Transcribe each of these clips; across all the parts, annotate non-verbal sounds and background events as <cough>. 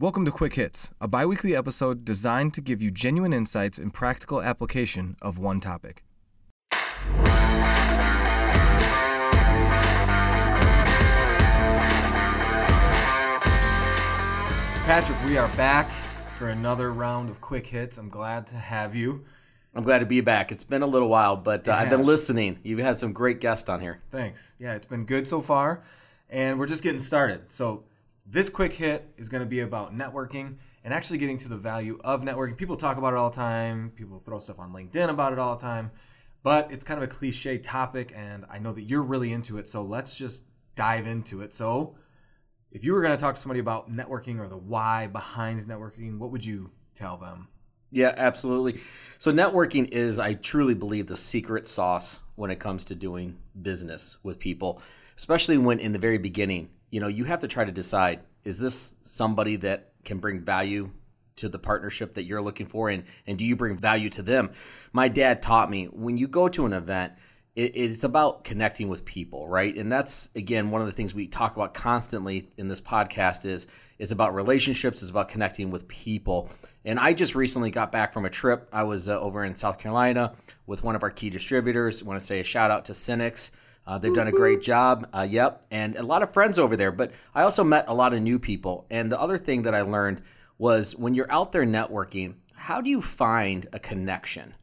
Welcome to Quick Hits, a bi weekly episode designed to give you genuine insights and practical application of one topic. Patrick, we are back for another round of Quick Hits. I'm glad to have you. I'm glad to be back. It's been a little while, but uh, I've been listening. You've had some great guests on here. Thanks. Yeah, it's been good so far, and we're just getting started. So, this quick hit is going to be about networking and actually getting to the value of networking. People talk about it all the time, people throw stuff on LinkedIn about it all the time, but it's kind of a cliche topic, and I know that you're really into it. So, let's just dive into it. So, if you were going to talk to somebody about networking or the why behind networking, what would you tell them? Yeah, absolutely. So, networking is, I truly believe, the secret sauce when it comes to doing business with people, especially when in the very beginning, you know, you have to try to decide is this somebody that can bring value to the partnership that you're looking for and, and do you bring value to them? My dad taught me when you go to an event, it, it's about connecting with people, right? And that's again one of the things we talk about constantly in this podcast is it's about relationships, it's about connecting with people. And I just recently got back from a trip. I was uh, over in South Carolina with one of our key distributors. I want to say a shout out to Synnex. Uh, they've done a great job. Uh, yep. And a lot of friends over there. But I also met a lot of new people. And the other thing that I learned was when you're out there networking, how do you find a connection?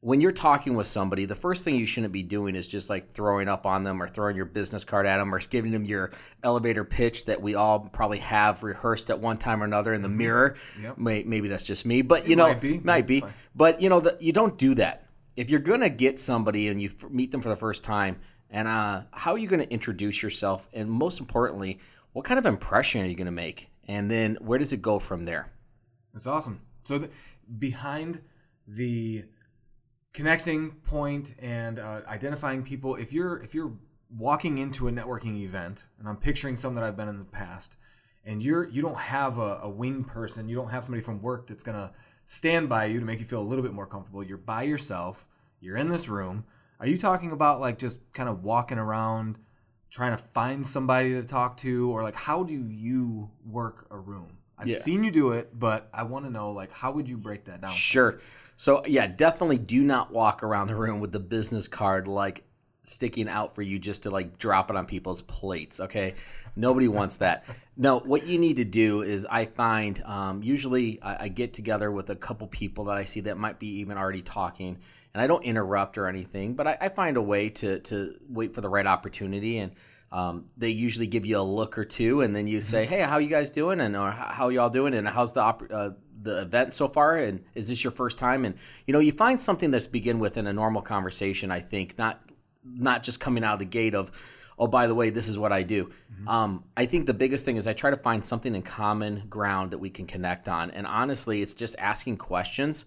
When you're talking with somebody, the first thing you shouldn't be doing is just like throwing up on them or throwing your business card at them or giving them your elevator pitch that we all probably have rehearsed at one time or another in the mirror. Yep. May, maybe that's just me, but you know, might be. might be. But you know, the, you don't do that. If you're gonna get somebody and you f- meet them for the first time, and uh, how are you gonna introduce yourself? And most importantly, what kind of impression are you gonna make? And then where does it go from there? That's awesome. So the, behind the connecting point and uh, identifying people, if you're if you're walking into a networking event, and I'm picturing some that I've been in the past, and you're you don't have a, a wing person, you don't have somebody from work that's gonna stand by you to make you feel a little bit more comfortable. You're by yourself. You're in this room. Are you talking about like just kind of walking around? trying to find somebody to talk to or like how do you work a room i've Yeah. seen you do it but i want to know like how would you break that down Sure. So yeah, definitely do not walk around the room with the business card like sticking out for you just to like drop it on people's plates. Okay, nobody wants that. No, what you need to do is I find um, usually I, I get together with a couple people that I see that might be even already talking, and I don't interrupt or anything, but I, I find a way to to wait for the right opportunity and. Um, they usually give you a look or two, and then you say, "Hey, how you guys doing?" and or "How y'all doing?" and "How's the op- uh, the event so far?" and "Is this your first time?" and you know, you find something that's begin with in a normal conversation. I think not not just coming out of the gate of, "Oh, by the way, this is what I do." Um, I think the biggest thing is I try to find something in common ground that we can connect on, and honestly, it's just asking questions.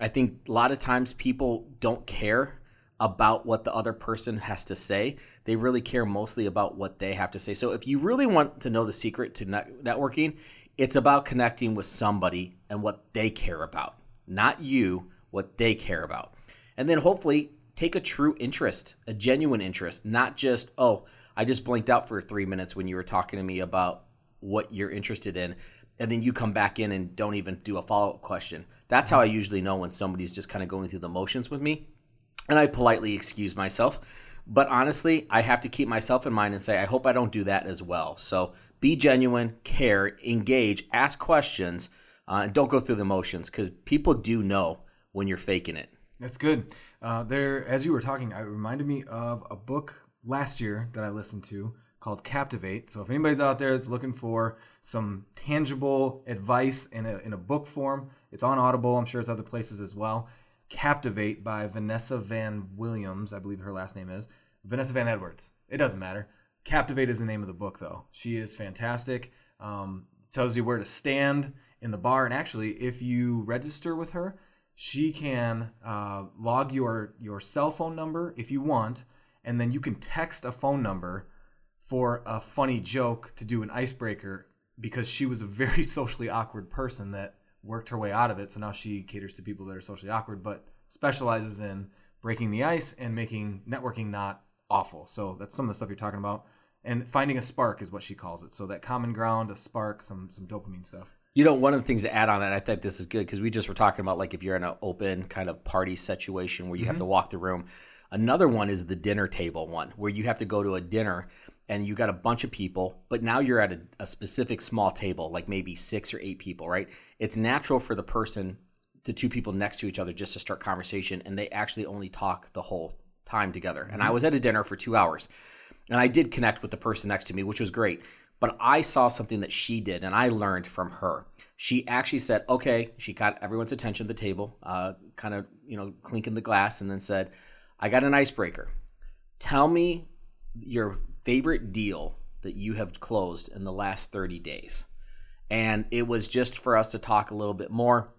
I think a lot of times people don't care about what the other person has to say. They really care mostly about what they have to say. So if you really want to know the secret to net- networking, it's about connecting with somebody and what they care about, not you, what they care about. And then hopefully take a true interest, a genuine interest, not just, oh, I just blinked out for three minutes when you were talking to me about what you're interested in. And then you come back in and don't even do a follow up question. That's how I usually know when somebody's just kind of going through the motions with me and I politely excuse myself. But honestly, I have to keep myself in mind and say, I hope I don't do that as well. So be genuine, care, engage, ask questions, uh, and don't go through the motions because people do know when you're faking it. That's good. Uh, there as you were talking it reminded me of a book last year that i listened to called captivate. So if anybody's out there that's looking for some tangible advice in a, in a book form it's on audible. I'm sure it's other places as well. Captivate by vanessa van williams i believe her last name is. Vanessa van edwards. It doesn't matter. Captivate is the name of the book though. She is fantastic. Um, tells you where to stand in the bar. And actually if you register with her she can uh, log your your cell phone number if you want and then you can text a phone number for a funny joke to do an icebreaker because she was a very <laughs> socially awkward person that worked her way out of it so now she caters to people that are socially awkward but specializes in breaking the ice and making networking not awful so that's some of the stuff you're talking about and finding a spark is what she calls it. So that common ground, a spark, some some dopamine stuff. You know, one of the things to add on that, I think this is good because we just were talking about like if you're in an open kind of party situation where you have mm-hmm. to walk the room. Another one is the dinner table one where you have to go to a dinner and you got a bunch of people, but now you're at a, a specific small table, like maybe six or eight people, right? It's natural for the person, the two people next to each other, just to start conversation and they actually only talk the whole time together. And I mm-hmm. was at a dinner for two hours and I did connect with the person next to me, which was great. But I saw something that she did, and I learned from her. She actually said, "Okay." She got everyone's attention at the table, uh, kind of you know clinking the glass, and then said, "I got an icebreaker. Tell me your favorite deal that you have closed in the last 30 days." And it was just for us to talk a little bit more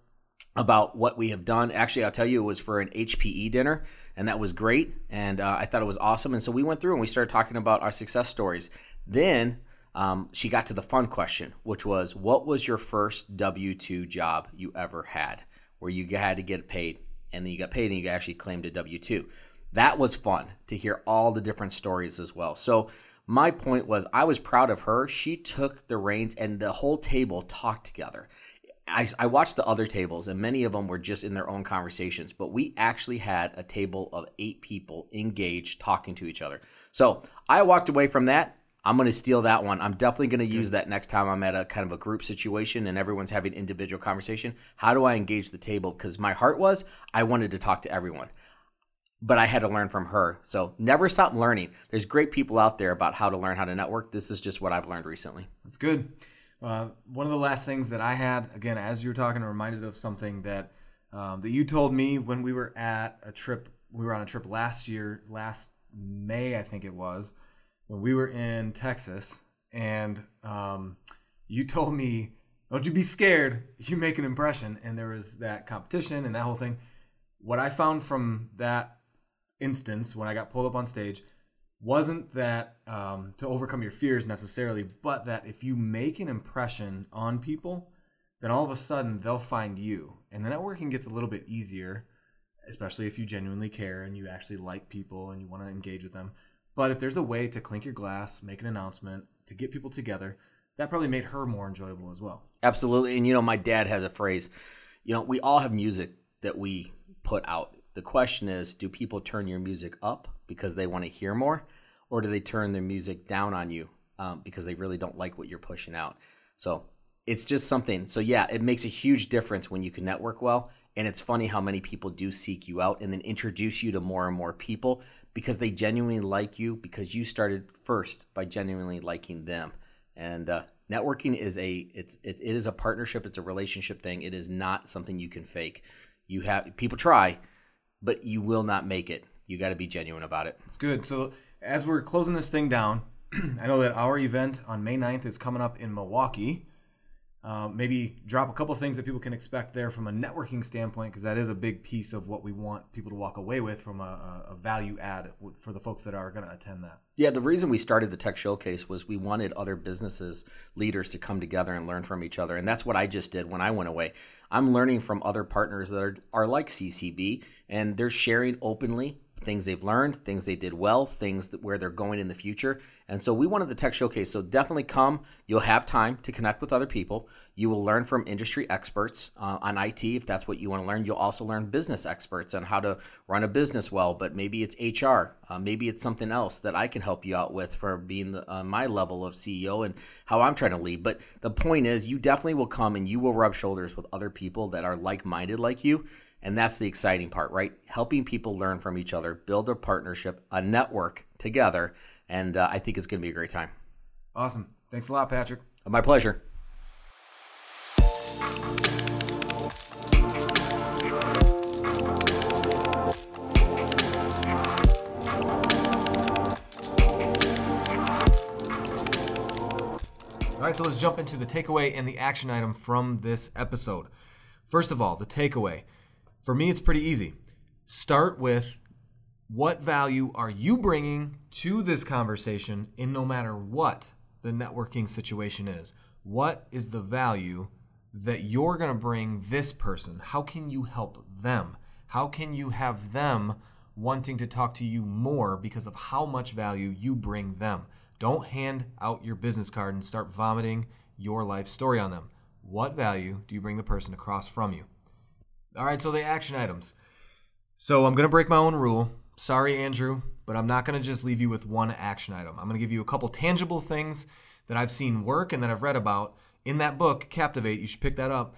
about what we have done. Actually, I'll tell you, it was for an HPE dinner, and that was great. And uh, I thought it was awesome. And so we went through and we started talking about our success stories. Then um, she got to the fun question, which was, What was your first W 2 job you ever had where you had to get paid and then you got paid and you actually claimed a W 2? That was fun to hear all the different stories as well. So, my point was, I was proud of her. She took the reins and the whole table talked together. I, I, watched the other tables, and many of them were just in their own conversations, but we actually had a table of eight people engaged talking to each other. So I walked away from that. I'm going to steal that one. I'm definitely going to use that next time I'm at a kind of a group situation and everyone's having individual conversation. How do I engage the table? Because my heart was I wanted to talk to everyone, but I had to learn from her. So never stop learning. There's great people out there about how to learn how to network. This is just what I've learned recently. That's good. Uh, one of the last things that I had, again, as you were talking, reminded of something that um, that you told me when we were at a trip. We were on a trip last year, last May, I think it was, when we were in Texas, and um, you told me, "Don't you be scared. You make an impression." And there was that competition and that whole thing. What I found from that instance when I got pulled up on stage wasn't that um, to overcome your fears necessarily, but that if you make an impression on people, then all of a sudden they'll find you. And the networking gets a little bit easier, especially if you genuinely care and you actually like people and you want to engage with them. But if there's a way to clink your glass, make an announcement, to get people together, that probably made her more enjoyable as well. Absolutely. And you know, my dad has a phrase, you know, we all have music that we put out. The question is, do people turn your music up because they want to hear more, or do they turn their music down on you um, because they really don't like what you're pushing out? So it's just something. So yeah, it makes a huge difference when you can network well. And it's funny how many people do seek you out and then introduce you to more and more people because they genuinely like you because you started first by genuinely liking them. And uh, networking is a it's it, it is a partnership. It's a relationship thing. It is not something you can fake. You have people try, but you will not make it you got to be genuine about it. It's good. So as we're closing this thing down, <clears throat> I know that our event on May 9th is coming up in Milwaukee. Uh, maybe drop a couple things that people can expect there from a networking standpoint, because that is a big piece of what we want people to walk away with from a, a value add for the folks that are going to attend that. Yeah, the reason we started the Tech Showcase was we wanted other businesses, leaders to come together and learn from each other. And that's what I just did when I went away. I'm learning from other partners that are, are like CCB, and they're sharing openly things they've learned, things they did well, things where they're going in the future. And so we wanted the tech showcase. So definitely come. You'll have time to connect with other people. You will learn from industry experts uh, on IT if that's what you want to learn. You'll also learn business experts on how to run a business well, but maybe it's HR, uh, maybe it's something else that I can help you out with for being the, uh, my level of CEO and how I'm trying to lead. But the point is, you definitely will come and you will rub shoulders with other people that are like minded like you and that's the exciting part, right? Helping people learn from each other, build a partnership, a network together. And uh, I think it's going to be a great time. Awesome. Thanks a lot, Patrick. My pleasure. All right, so let's jump into the takeaway and the action item from this episode. First of all, the takeaway for me, it's pretty easy. Start with what value are you bringing to this conversation in no matter what the networking situation is? What is the value that you're going to bring this person? How can you help them? How can you have them wanting to talk to you more because of how much value you bring them? Don't hand out your business card and start vomiting your life story on them. What value do you bring the person across from you? All right, so the action items. So I'm going to break my own rule. Sorry, Andrew, but I'm not going to just leave you with one action item. I'm going to give you a couple tangible things that I've seen work and that I've read about in that book, Captivate. You should pick that up.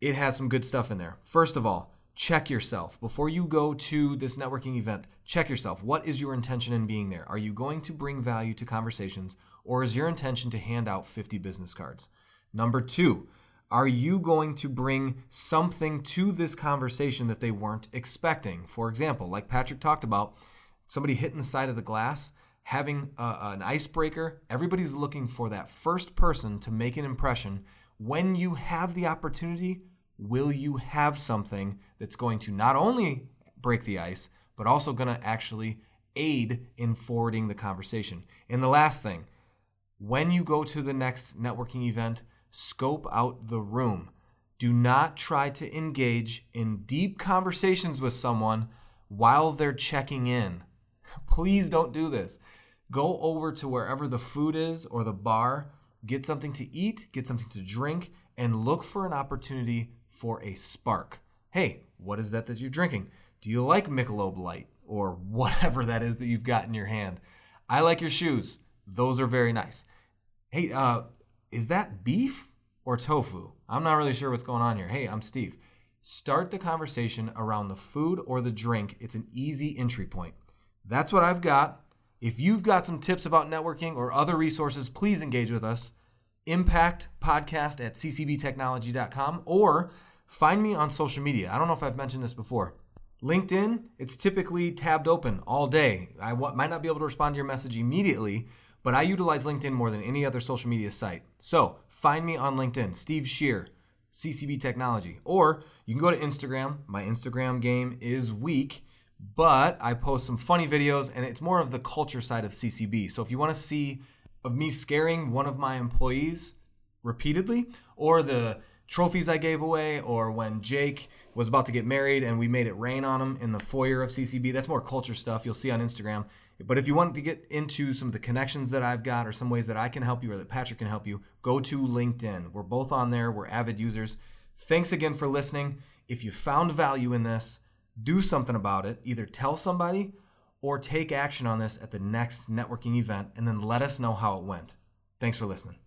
It has some good stuff in there. First of all, check yourself before you go to this networking event. Check yourself. What is your intention in being there? Are you going to bring value to conversations or is your intention to hand out 50 business cards? Number two, are you going to bring something to this conversation that they weren't expecting? For example, like Patrick talked about, somebody hitting the side of the glass, having a, an icebreaker. Everybody's looking for that first person to make an impression. When you have the opportunity, will you have something that's going to not only break the ice, but also going to actually aid in forwarding the conversation? And the last thing, when you go to the next networking event, scope out the room. Do not try to engage in deep conversations with someone while they're checking in. Please don't do this. Go over to wherever the food is or the bar, get something to eat, get something to drink, and look for an opportunity for a spark. Hey, what is that that you're drinking? Do you like Michelob Light or <laughs> whatever that is that you've got in your hand? I like your shoes. Those are very nice. Hey, uh, is that beef or tofu? I'm not really sure what's going on here. Hey, I'm Steve. Start the conversation around the food or the drink. It's an easy entry point. That's what I've got. If you've got some tips about networking or other resources, please engage with us. Impact podcast at ccbtechnology.com or find me on social media. I don't know if I've mentioned this before. LinkedIn, it's typically tabbed open all day. I might not be able to respond to your message immediately, but I utilize LinkedIn more than any other social media site. So find me on LinkedIn, Steve Shear, CCB Technology. Or you can go to Instagram. My Instagram game is weak, but I post some funny videos and it's more of the culture side of CCB. So if you want to see of me scaring one of my employees repeatedly, or the trophies I gave away, or when Jake was about to get married and we made it rain on him in the foyer of CCB, that's more culture stuff you'll see on Instagram. But if you want to get into some of the connections that I've got or some ways that I can help you or that Patrick can help you, go to LinkedIn. We're both on there, we're avid users. Thanks again for listening. If you found value in this, do something about it. Either tell somebody or take action on this at the next networking event and then let us know how it went. Thanks for listening.